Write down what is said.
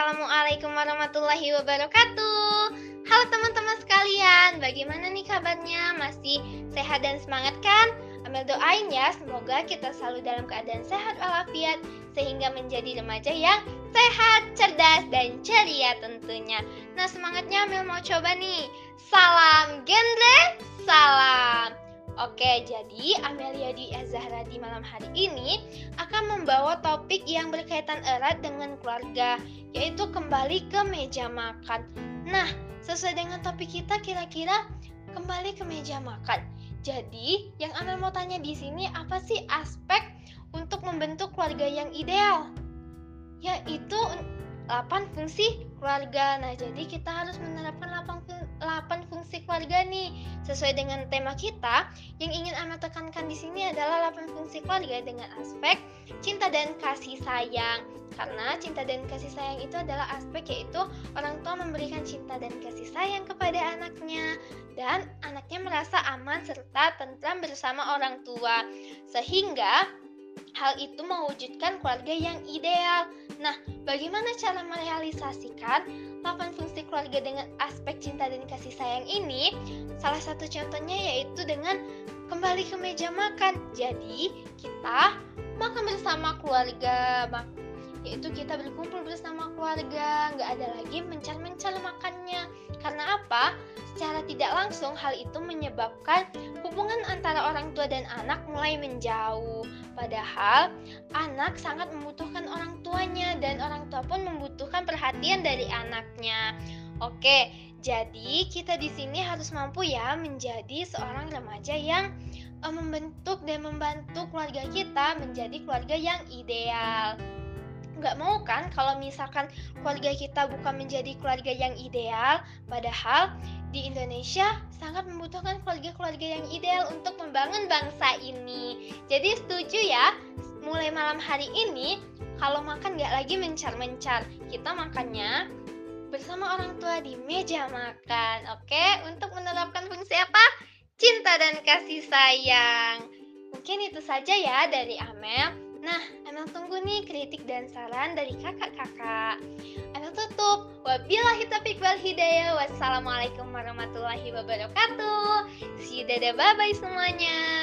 Assalamualaikum warahmatullahi wabarakatuh. Halo teman-teman sekalian, bagaimana nih kabarnya? Masih sehat dan semangat kan? Ambil doain ya, semoga kita selalu dalam keadaan sehat walafiat sehingga menjadi remaja yang sehat, cerdas, dan ceria tentunya. Nah semangatnya Amel mau coba nih. Salam genre, salam. Oke, jadi Amelia di Azahra di malam hari ini membawa topik yang berkaitan erat dengan keluarga, yaitu kembali ke meja makan. Nah, sesuai dengan topik kita kira-kira kembali ke meja makan. Jadi, yang Amel mau tanya di sini apa sih aspek untuk membentuk keluarga yang ideal? Yaitu 8 fungsi keluarga. Nah, jadi kita harus menerapkan 8 8 fungsi keluarga nih. Sesuai dengan tema kita, yang ingin Ama tekankan di sini adalah 8 fungsi keluarga dengan aspek cinta dan kasih sayang. Karena cinta dan kasih sayang itu adalah aspek yaitu orang tua memberikan cinta dan kasih sayang kepada anaknya dan anaknya merasa aman serta tentram bersama orang tua. Sehingga hal itu mewujudkan keluarga yang ideal. Bagaimana cara merealisasikan 8 fungsi keluarga dengan aspek cinta dan kasih sayang ini? Salah satu contohnya yaitu dengan kembali ke meja makan. Jadi, kita makan bersama keluarga, yaitu kita berkumpul bersama keluarga, nggak ada lagi mencar-mencar makannya. Karena apa? Secara tidak langsung hal itu menyebabkan hubungan antara orang tua dan anak mulai menjauh. Padahal anak sangat membutuhkan orang tuanya dan orang tua pun membutuhkan perhatian dari anaknya. Oke, jadi kita di sini harus mampu ya menjadi seorang remaja yang uh, membentuk dan membantu keluarga kita menjadi keluarga yang ideal nggak mau kan kalau misalkan keluarga kita bukan menjadi keluarga yang ideal padahal di Indonesia sangat membutuhkan keluarga-keluarga yang ideal untuk membangun bangsa ini. Jadi setuju ya mulai malam hari ini kalau makan nggak lagi mencar-mencar. Kita makannya bersama orang tua di meja makan oke? Untuk menerapkan fungsi apa? Cinta dan kasih sayang. Mungkin itu saja ya dari Amel. Nah, Emang tunggu nih kritik dan saran dari kakak-kakak. Emang tutup. Wabillahi taufiq wal hidayah. Wassalamualaikum warahmatullahi wabarakatuh. See you dadah bye bye semuanya.